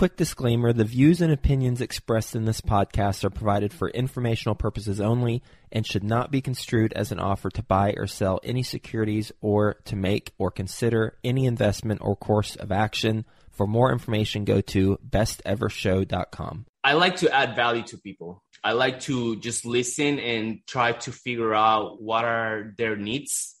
Quick disclaimer the views and opinions expressed in this podcast are provided for informational purposes only and should not be construed as an offer to buy or sell any securities or to make or consider any investment or course of action. For more information, go to bestevershow.com. I like to add value to people. I like to just listen and try to figure out what are their needs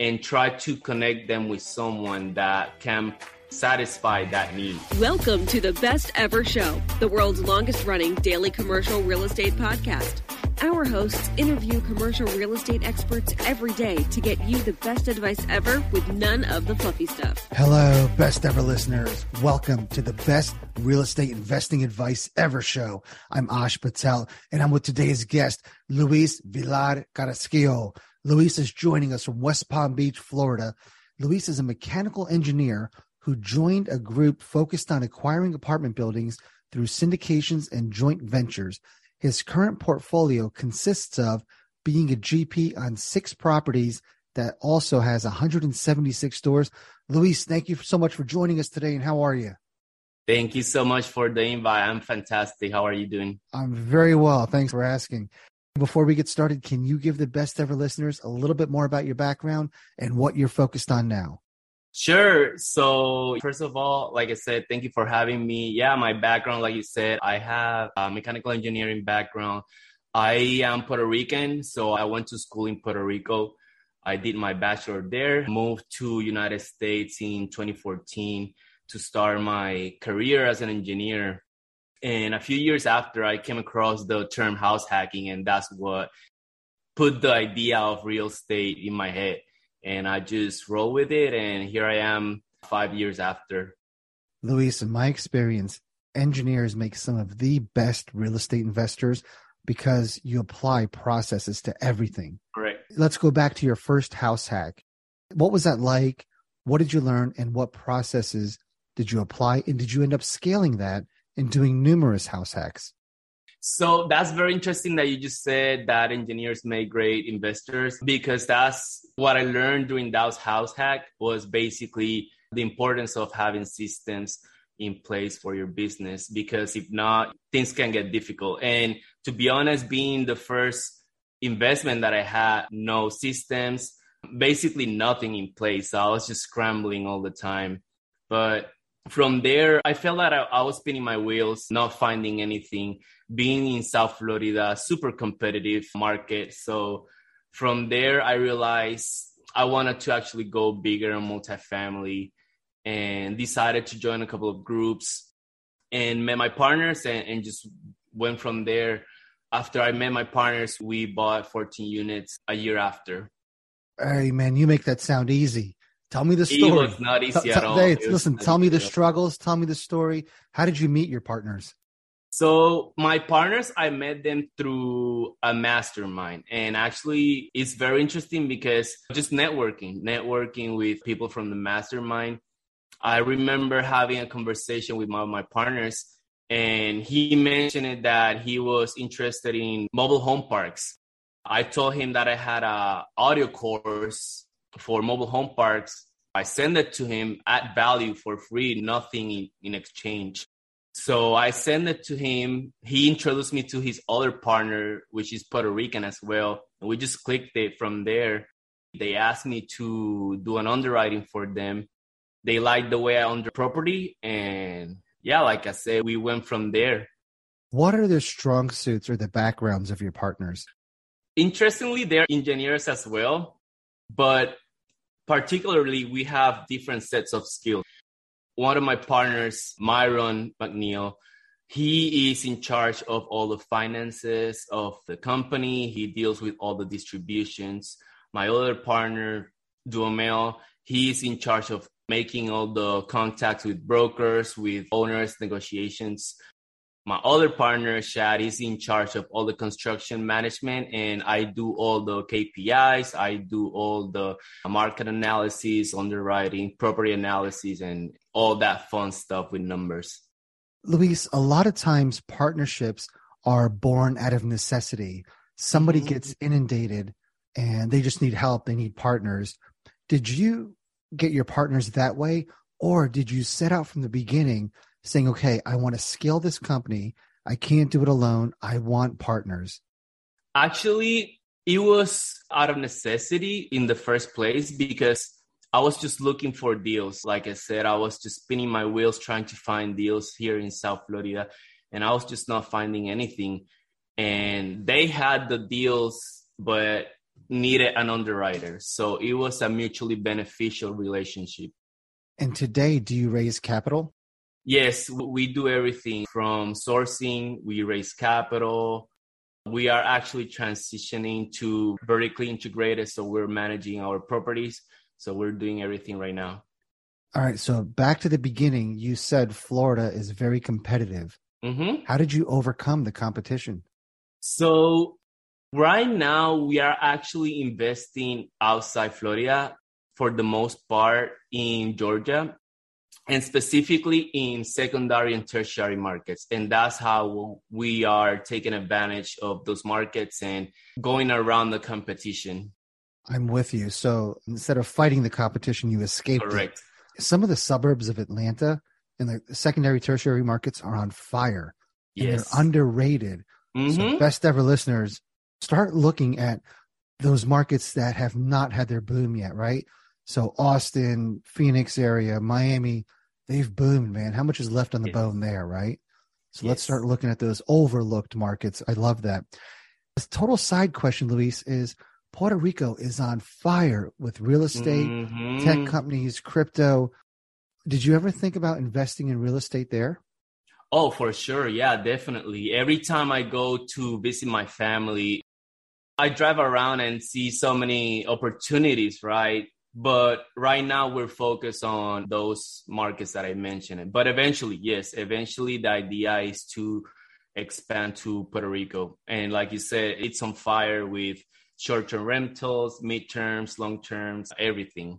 and try to connect them with someone that can satisfy that need. Welcome to the Best Ever Show, the world's longest running daily commercial real estate podcast. Our hosts interview commercial real estate experts every day to get you the best advice ever with none of the fluffy stuff. Hello, best ever listeners. Welcome to the best real estate investing advice ever show. I'm Ash Patel, and I'm with today's guest, Luis Villar Carrasquillo. Luis is joining us from West Palm Beach, Florida. Luis is a mechanical engineer who joined a group focused on acquiring apartment buildings through syndications and joint ventures. His current portfolio consists of being a GP on six properties that also has 176 stores. Luis, thank you so much for joining us today. And how are you? Thank you so much for the invite. I'm fantastic. How are you doing? I'm very well. Thanks for asking. Before we get started, can you give the best ever listeners a little bit more about your background and what you're focused on now? Sure. So, first of all, like I said, thank you for having me. Yeah, my background, like you said, I have a mechanical engineering background. I am Puerto Rican, so I went to school in Puerto Rico. I did my bachelor there, moved to United States in 2014 to start my career as an engineer. And a few years after, I came across the term house hacking, and that's what put the idea of real estate in my head and I just roll with it. And here I am five years after. Luis, in my experience, engineers make some of the best real estate investors because you apply processes to everything. Right. Let's go back to your first house hack. What was that like? What did you learn and what processes did you apply? And did you end up scaling that and doing numerous house hacks? So that's very interesting that you just said that engineers make great investors because that's what I learned during that house hack was basically the importance of having systems in place for your business because if not, things can get difficult. And to be honest, being the first investment that I had, no systems, basically nothing in place. So I was just scrambling all the time. But From there, I felt that I, I was spinning my wheels, not finding anything. Being in South Florida, super competitive market. So from there, I realized I wanted to actually go bigger and multifamily and decided to join a couple of groups and met my partners and, and just went from there. After I met my partners, we bought 14 units a year after. Hey man, you make that sound easy. Tell me the story. It was not easy T- at all. hey, listen, tell me the struggles. Tell me the story. How did you meet your partners? So my partners, I met them through a mastermind. And actually it's very interesting because just networking, networking with people from the mastermind. I remember having a conversation with one of my partners and he mentioned that he was interested in mobile home parks. I told him that I had a audio course for mobile home parks. I sent it to him at value for free, nothing in, exchange. So I sent it to him. He introduced me to his other partner, which is Puerto Rican as well. And we just clicked it from there. They asked me to do an underwriting for them. They liked the way I under property. And yeah, like I said, we went from there. What are the strong suits or the backgrounds of your partners? Interestingly, they're engineers as well, but particularly we have different sets of skills. One of my partners, Myron McNeil, he is in charge of all the finances of the company. He deals with all the distributions. My other partner, Duhamel, he is in charge of making all the contacts with brokers, with owners, negotiations. My other partner, Shad, is in charge of all the construction management, and I do all the KPIs. I do all the market analysis, underwriting, property analysis, and all that fun stuff with numbers. Luis, a lot of times partnerships are born out of necessity. Somebody Mhm. gets inundated and they just need help, they need partners. Did you get your partners that way? Or did you set out from the beginning saying, okay, I want to scale this company. I can't do it alone. I want partners. Actually, it was out of necessity in the first place because I was just looking for deals. Like I said, I was just spinning my wheels trying to find deals here in South Florida, and I was just not finding anything. And they had the deals, but needed an underwriter. So it was a mutually beneficial relationship. And today, do you raise capital? Yes, we do everything from sourcing, we raise capital. We are actually transitioning to vertically integrated. So we're managing our properties. So we're doing everything right now. All right. So back to the beginning, you said Florida is very competitive. hmm How did you overcome the competition? So right now we are actually investing outside Florida for the most part in Georgia and specifically in secondary and tertiary markets. And that's how we are taking advantage of those markets and going around the competition. I'm with you. So instead of fighting the competition, you escaped it. Some of the suburbs of Atlanta and the secondary, tertiary markets are on fire and Yes. they're underrated. So, Mhm. best ever listeners, start looking at those markets that have not had their boom yet, right? So, Austin, Phoenix area, Miami, they've boomed, man. How much is left on the Yes. bone there, right? So, let's start looking at those overlooked markets. I love that. This total side question, Luis, is Puerto Rico is on fire with real estate, Mhm. tech companies, crypto. Did you ever think about investing in real estate there? Oh, for sure. Yeah, definitely. Every time I go to visit my family, I drive around and see so many opportunities, right? But right now we're focused on those markets that I mentioned. But eventually, yes, eventually the idea is to expand to Puerto Rico. And like you said, it's on fire with short term rentals, midterms, long terms, everything.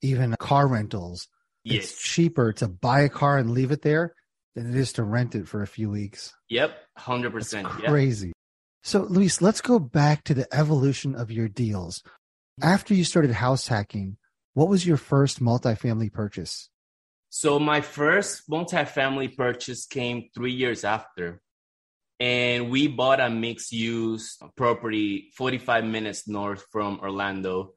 Even car rentals. Yes. It's cheaper to buy a car and leave it there than it is to rent it for a few weeks. Yep. 100%. Yeah. crazy. So, Luis, let's go back to the evolution of your deals. After you started house hacking, what was your first multifamily purchase? So my first multifamily purchase came three years after. And we bought a mixed use property 45 minutes north from Orlando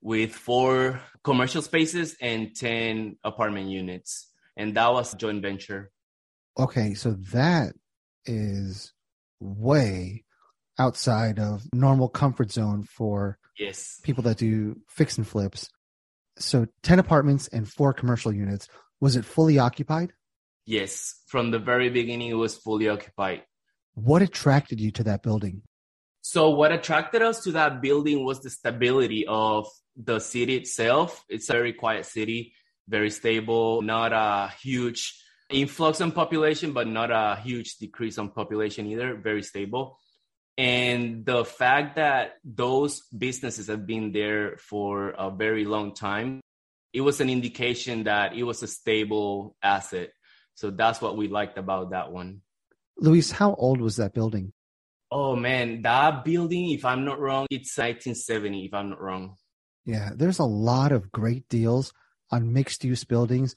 with four commercial spaces and 10 apartment units. and that was a joint venture. Okay, so that is way outside of normal comfort zone for Yes. people that do fix and flips. So 10 apartments and four commercial units. Was it fully occupied? Yes. From the very beginning, it was fully occupied. What attracted you to that building? So what attracted us to that building was the stability of the city itself. It's a very quiet city, very stable, not a huge influx on population, but not a huge decrease on population either, very stable. And the fact that those businesses have been there for a very long time, it was an indication that it was a stable asset. So that's what we liked about that one. Luis, how old was that building? Oh man, that building, if I'm not wrong, it's 1970, if I'm not wrong. Yeah, there's a lot of great deals on mixed use buildings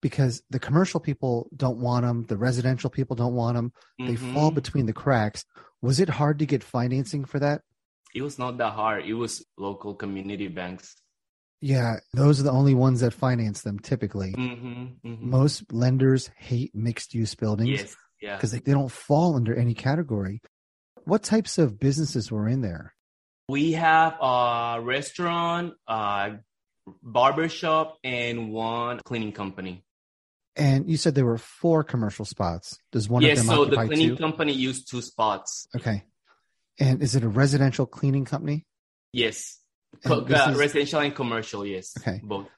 because the commercial people don't want them, the residential people don't want them. They Mhm. fall between the cracks. Was it hard to get financing for that? It was not that hard. It was local community banks. Yeah, those are the only ones that finance them typically. Mm-hmm, mm-hmm. Most lenders hate mixed use buildings Yes, yeah. because they, they don't fall under any category. What types of businesses were in there? We have a restaurant, a barber shop, and one cleaning company. And you said there were four commercial spots. Does one yes, of them so the cleaning two? company used two spots. Okay. And is it a residential cleaning company? Yes. Co- uh, is- residential and commercial, yes. Okay. Both.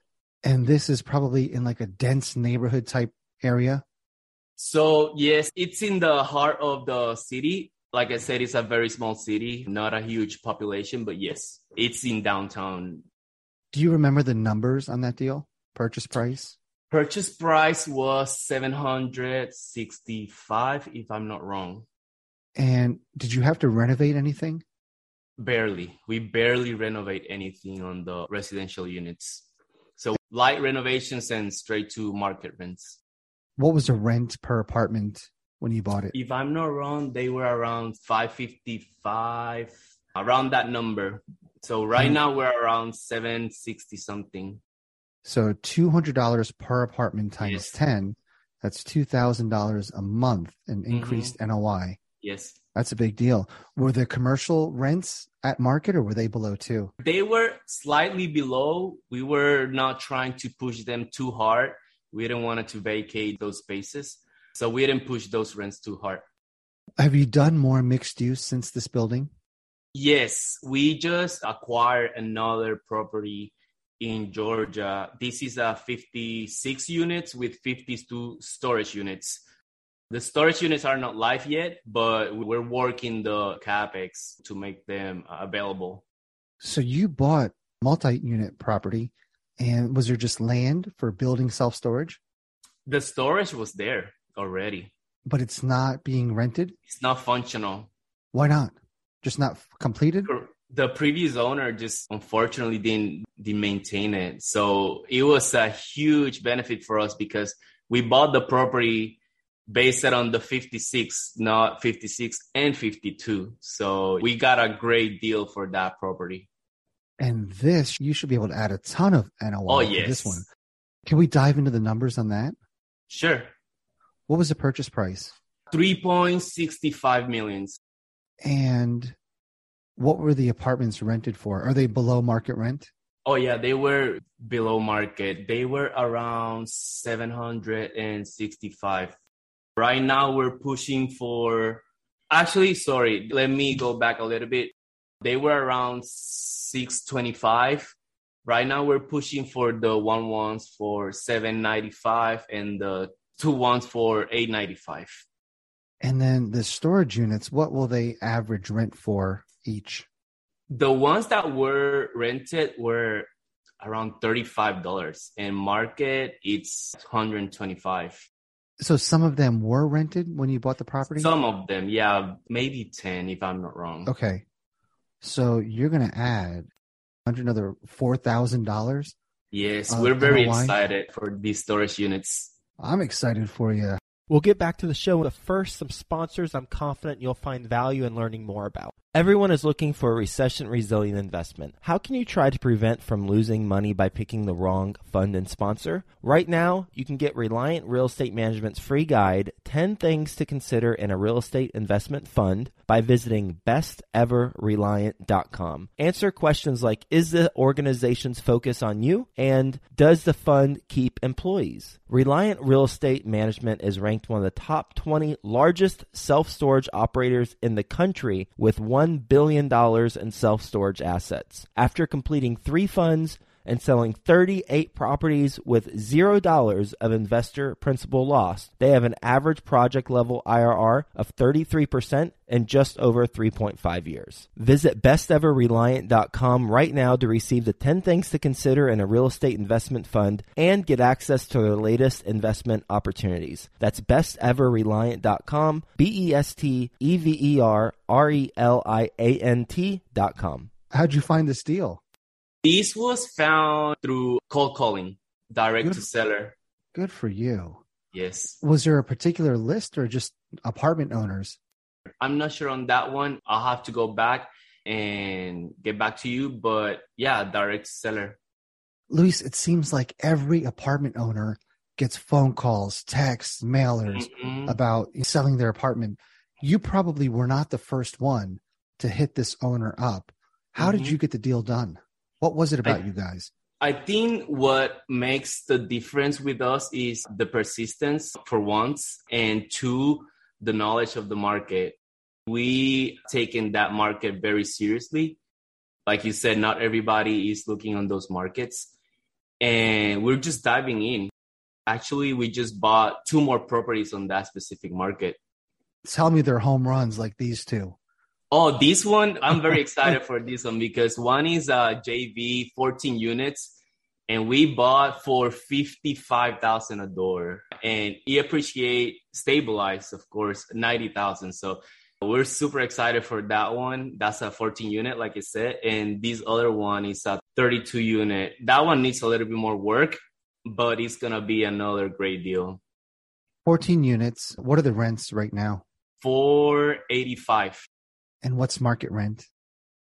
And this is probably in like a dense neighborhood type area. So yes, it's in the heart of the city. Like I said, it's a very small city, not a huge population, but yes, it's in downtown. Do you remember the numbers on that deal? Purchase price? Purchase price was 765, if I'm not wrong. And did you have to renovate anything? Barely. We barely renovate anything on the residential units. So light renovations and straight to market rents. What was the rent per apartment when you bought it? If I'm not wrong, they were around 555, around that number. So right Mhm. now we're around 760 something. So $200 per apartment times Yes. 10, that's $2,000 a month in mm-hmm. increased NOI. Yes. That's a big deal. Were the commercial rents at market or were they below too? They were slightly below. We were not trying to push them too hard. We didn't want to vacate those spaces. So we didn't push those rents too hard. Have you done more mixed use since this building? Yes, we just acquired another property in Georgia. This is a 56 units with 52 storage units. The storage units are not live yet, but we're working the capex to make them available. So you bought multi-unit property and was there just land for building self-storage, The storage was there already. but it's not being rented? It's not functional. Why not? Just not completed? The previous owner just unfortunately didn't, didn't maintain it. So it was a huge benefit for us because we bought the property based on the 56, not 56 and 52. So we got a great deal for that property. And this, you should be able to add a ton of NOI Oh, to yes. this one. Can we dive into the numbers on that? Sure. What was the purchase price? 3.65 millions. And what were the apartments rented for? Are they below market rent? Oh yeah, they were below market. They were around 765. Right now we're pushing for Actually, sorry, let me go back a little bit. They were around 625. Right now we're pushing for the one ones for 795 and the two ones for 895. And then the storage units, what will they average rent for each? The ones that were rented were around $35 and market it's 125. So some of them were rented when you bought the property? Some of them, yeah, maybe 10 if I'm not wrong. Okay. So you're going to add another $4,000? Yes, Uh, we're very NOI? excited for these storage units. I'm excited for you. We'll get back to the show, but first, some sponsors I'm confident you'll find value in learning more about. Everyone is looking for a recession resilient investment. How can you try to prevent from losing money by picking the wrong fund and sponsor? Right now, you can get Reliant Real Estate Management's free guide, 10 Things to Consider in a Real Estate Investment Fund, by visiting besteverreliant.com. Answer questions like Is the organization's focus on you? And Does the fund keep employees? Reliant Real Estate Management is ranked one of the top 20 largest self storage operators in the country with $1 billion in self storage assets. After completing three funds, and selling 38 properties with $0 of investor principal loss. They have an average project level IRR of 33% and just over 3.5 years. Visit besteverreliant.com right now to receive the 10 things to consider in a real estate investment fund and get access to their latest investment opportunities. That's besteverreliant.com, B E S T E V E R R E L I A N T.com. How'd you find this deal? This was found through cold calling, direct Good. to seller. Good for you. Yes. Was there a particular list or just apartment owners? I'm not sure on that one. I'll have to go back and get back to you. But yeah, direct seller. Luis, it seems like every apartment owner gets phone calls, texts, mailers Mhm. about selling their apartment. You probably were not the first one to hit this owner up. How did Mhm. you get the deal done? What was it about I- you guys? I think what makes the difference with us is the persistence for once, and two, the knowledge of the market. We taken that market very seriously. Like you said, not everybody is looking on those markets, and we're just diving in. Actually, we just bought two more properties on that specific market. Tell me they're home runs like these two. Oh, this one, I'm very excited for this one because one is a JV 14 units and we bought for 55,000 a door and e appreciate stabilized, of course, 90,000. So we're super excited for that one. That's a 14 unit, like I said. And this other one is a 32 unit. That one needs a little bit more work, but it's going to be another great deal. 14 units. What are the rents right now? 485. And what's market rent?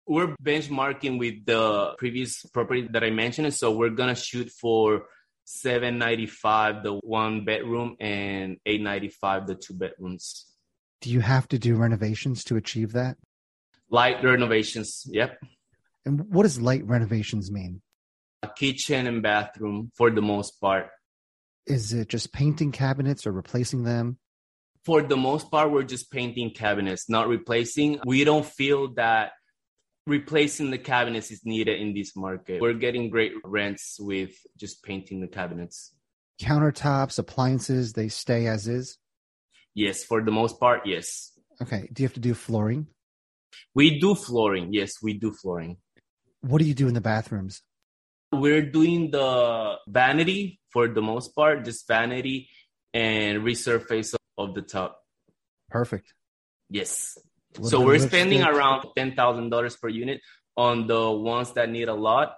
we're benchmarking with the previous property that I mentioned. So we're gonna shoot for 795 the one bedroom and 895 the two bedrooms. Do you have to do renovations to achieve that? Light renovations, yep. And what does light renovations mean? A kitchen and bathroom for the most part. Is it just painting cabinets or replacing them? For the most part, we're just painting cabinets, not replacing. We don't feel that replacing the cabinets is needed in this market. We're getting great rents with just painting the cabinets. Countertops, appliances, they stay as is? Yes, for the most part, yes. Okay. Do you have to do flooring? We do flooring. Yes, we do flooring. What do you do in the bathrooms? We're doing the vanity for the most part, just vanity and resurface of the top. Perfect. Yes. So we're spending around ten thousand dollars per unit on the ones that need a lot,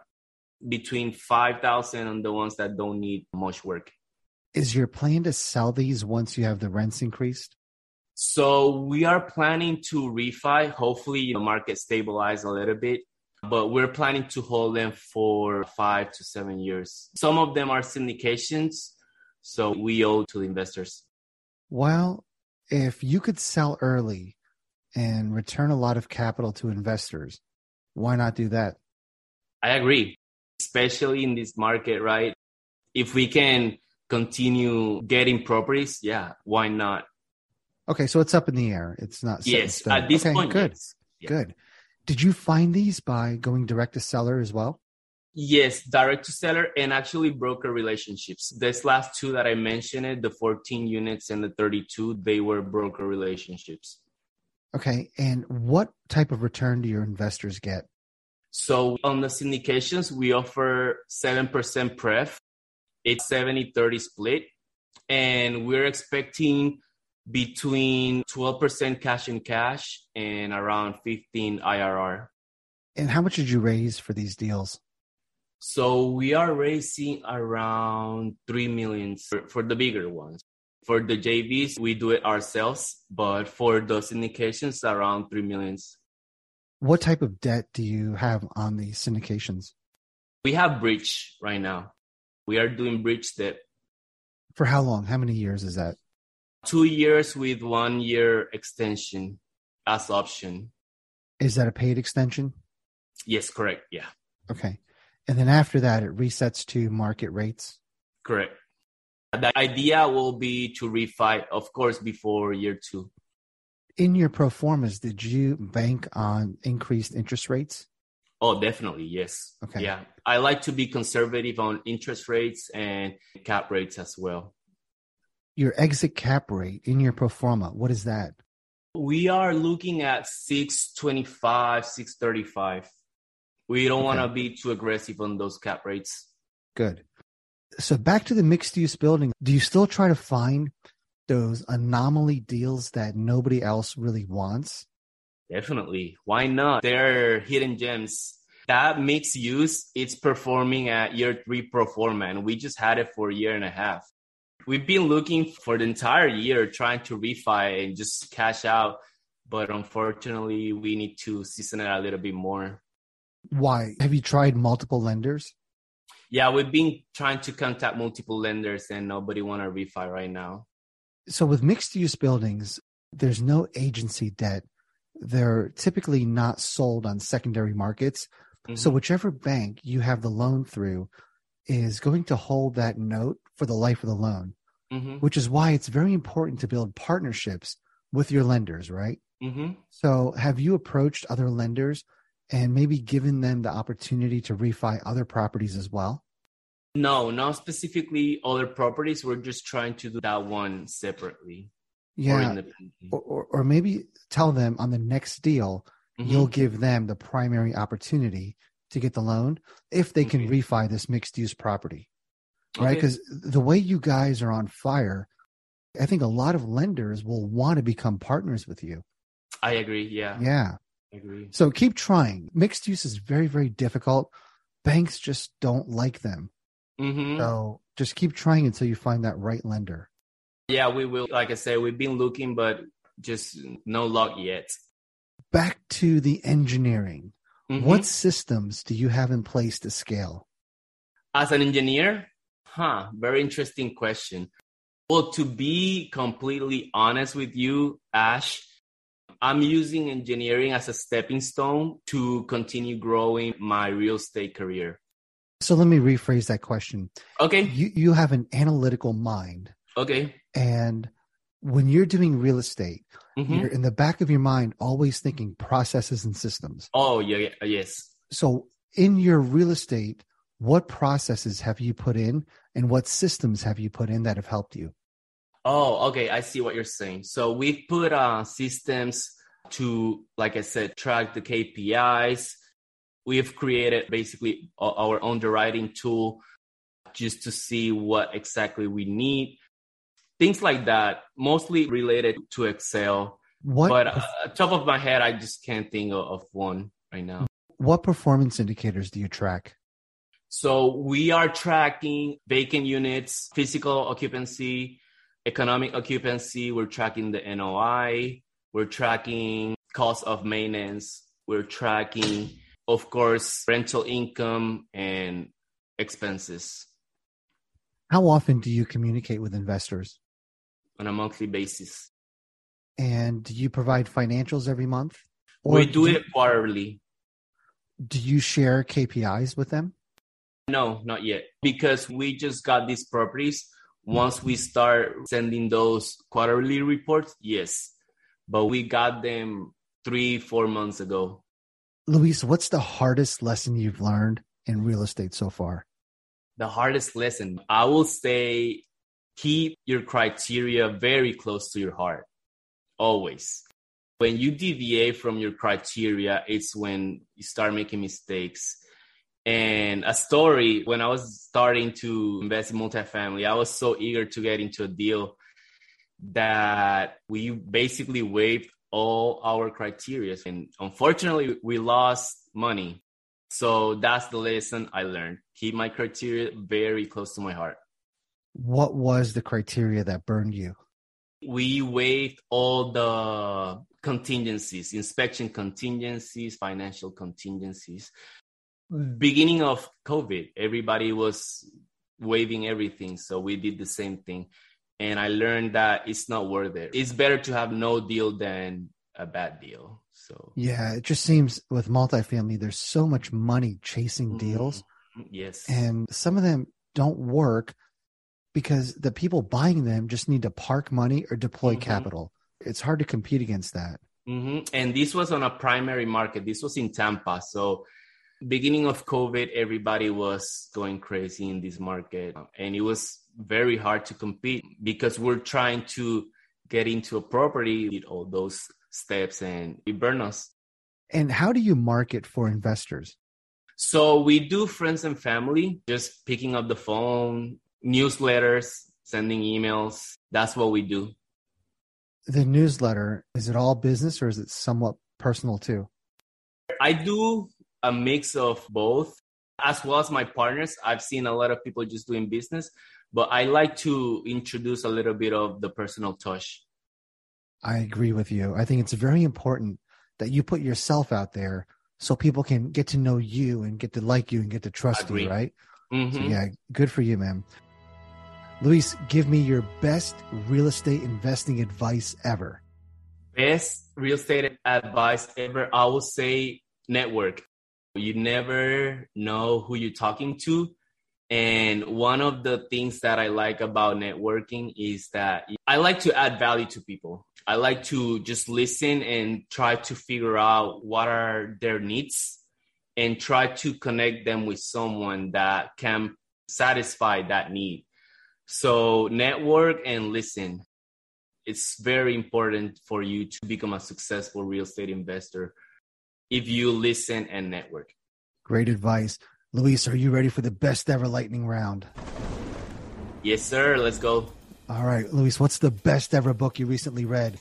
between five thousand on the ones that don't need much work. Is your plan to sell these once you have the rents increased? So we are planning to refi. Hopefully, the market stabilize a little bit, but we're planning to hold them for five to seven years. Some of them are syndications, so we owe to the investors. Well, if you could sell early and return a lot of capital to investors, why not do that? I agree, especially in this market, right? If we can continue getting properties, yeah, why not? Okay, so it's up in the air. It's not Yes, at this okay, point, good, yes. Good. Did you find these by going direct to seller as well? Yes, direct to seller and actually broker relationships. This last two that I mentioned, the 14 units and the 32, they were broker relationships. Okay, and what type of return do your investors get? So on the syndications, we offer 7% pref. It's 70 30 split. And we're expecting between 12% cash in cash and around 15 IRR. And how much did you raise for these deals? So we are raising around 3 million for, for the bigger ones. For the JVs, we do it ourselves, but for the syndications, around 3 millions. What type of debt do you have on the syndications? We have bridge right now. We are doing bridge debt. For how long? How many years is that? Two years with one year extension as option. Is that a paid extension? Yes, correct. Yeah, Okay. And then after that, it resets to market rates. correct. The idea will be to refi, of course, before year two. In your pro formas, did you bank on increased interest rates? Oh, definitely. Yes. Okay. Yeah. I like to be conservative on interest rates and cap rates as well. Your exit cap rate in your pro forma, what is that? We are looking at 625, 635. We don't want to be too aggressive on those cap rates. Good. So back to the mixed use building. Do you still try to find those anomaly deals that nobody else really wants? Definitely. Why not? They're hidden gems. That mixed use, it's performing at year three pro forma, and we just had it for a year and a half. We've been looking for the entire year trying to refi and just cash out, but unfortunately, we need to season it a little bit more. Why? Have you tried multiple lenders? Yeah, we've been trying to contact multiple lenders, and nobody want to refi right now. So with mixed use buildings, there's no agency debt. They're typically not sold on secondary markets. So Mhm. whichever bank you have the loan through is going to hold that note for the life of the loan, Mhm. which is why it's very important to build partnerships with your lenders, right? Mhm. So have you approached other lenders and maybe given them the opportunity to refi other properties as well? No, not specifically other properties. We're just trying to do that one separately Yeah. independently. Or, or, or maybe tell them on the next deal, Mhm. you'll give them the primary opportunity to get the loan if they can Okay. refi this mixed use property, right? Okay. Because the way you guys are on fire, I think a lot of lenders will want to become partners with you. I agree. Yeah, Yeah. Agree. So keep trying. Mixed use is very, very difficult. Banks just don't like them. hmm So just keep trying until you find that right lender. Yeah, we will. Like I said, we've been looking, but just no luck yet. Back to the engineering. Mhm. What systems do you have in place to scale? as an engineer? Huh, very interesting question. Well, to be completely honest with you, Ash, I'm using engineering as a stepping stone to continue growing my real estate career. So let me rephrase that question. Okay, You you have an analytical mind okay. and when you're doing real estate, Mhm. you're in the back of your mind always thinking processes and systems. Oh, yeah, yeah, yes. So in your real estate, what processes have you put in and what systems have you put in that have helped you? Oh, okay. I see what you're saying. So we've put uh, systems to, like I said, track the KPIs. We've created basically our underwriting tool just to see what exactly we need. Things like that, mostly related to Excel. What But uh, top of my head, I just can't think of one right now. what performance indicators do you track? So we are tracking vacant units, physical occupancy, economic occupancy. We're tracking the NOI. We're tracking cost of maintenance. We're tracking, of course, rental income and expenses How often do you communicate with investors? on a monthly basis. And do you provide financials every month? we do it quarterly. Do you share KPIs with them? No, not yet. Because we just got these properties. Once we start sending those quarterly reports, yes. But we got them three, four months ago. Luis, what's the hardest lesson you've learned in real estate so far? The hardest lesson, I will say, keep your criteria very close to your heart. Always. When you deviate from your criteria, it's when you start making mistakes. And a story when I was starting to invest in multifamily, I was so eager to get into a deal that we basically waived all our criteria. And unfortunately, we lost money. So that's the lesson I learned. Keep my criteria very close to my heart. What was the criteria that burned you? We waived all the contingencies, inspection contingencies, financial contingencies. Beginning of COVID, everybody was waiving everything. So we did the same thing. And I learned that it's not worth it. It's better to have no deal than a bad deal. So yeah, it just seems with multifamily, there's so much money chasing mm-hmm. deals. Yes. And some of them don't work because the people buying them just need to park money or deploy mm-hmm. capital. It's hard to compete against that. Mm-hmm. And this was on a primary market. This was in Tampa. So beginning of COVID, everybody was going crazy in this market. And it was very hard to compete because we're trying to get into a property with all those steps and it burn us. And how do you market for investors? So we do friends and family, just picking up the phone, newsletters, sending emails. That's what we do. The newsletter, is it all business or is it somewhat personal too? I do a mix of both, as well as my partners. I've seen a lot of people just doing business, but I like to introduce a little bit of the personal touch. I agree with you. I think it's very important that you put yourself out there so people can get to know you and get to like you and get to trust you, right? Mm-hmm. So yeah, good for you, man. Luis, give me your best real estate investing advice ever. Best real estate advice ever, I would say network. You never know who you're talking to. And one of the things that I like about networking is that I like to add value to people. I like to just listen and try to figure out what are their needs and try to connect them with someone that can satisfy that need. So, network and listen. It's very important for you to become a successful real estate investor if you listen and network. Great advice. Luis, are you ready for the best ever lightning round? Yes, sir. Let's go. All right, Luis, what's the best ever book you recently read?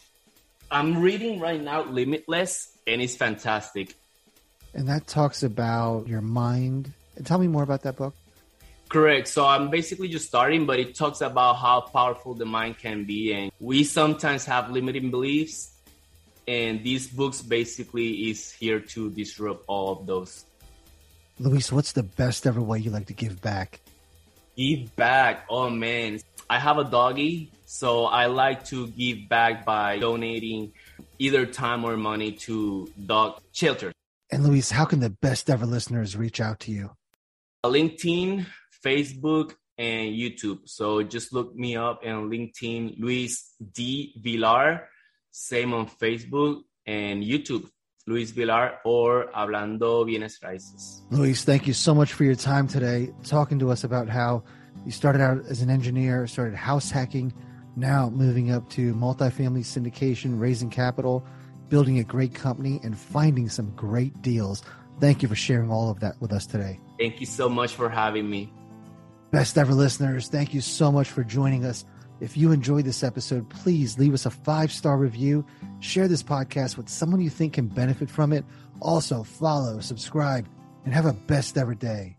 I'm reading right now Limitless, and it's fantastic. And that talks about your mind. Tell me more about that book. Correct. So I'm basically just starting, but it talks about how powerful the mind can be. And we sometimes have limiting beliefs. And these books basically is here to disrupt all of those. Luis, what's the best ever way you like to give back? Give back. Oh man. I have a doggy, so I like to give back by donating either time or money to dog shelters. And Luis, how can the best ever listeners reach out to you? LinkedIn, Facebook, and YouTube. So just look me up on LinkedIn, Luis D. Villar. Same on Facebook and YouTube. Luis Villar or Hablando Bienes Raíces. Luis, thank you so much for your time today, talking to us about how you started out as an engineer, started house hacking, now moving up to multifamily syndication, raising capital, building a great company, and finding some great deals. Thank you for sharing all of that with us today. Thank you so much for having me. Best ever listeners, thank you so much for joining us. If you enjoyed this episode, please leave us a five star review. Share this podcast with someone you think can benefit from it. Also, follow, subscribe, and have a best ever day.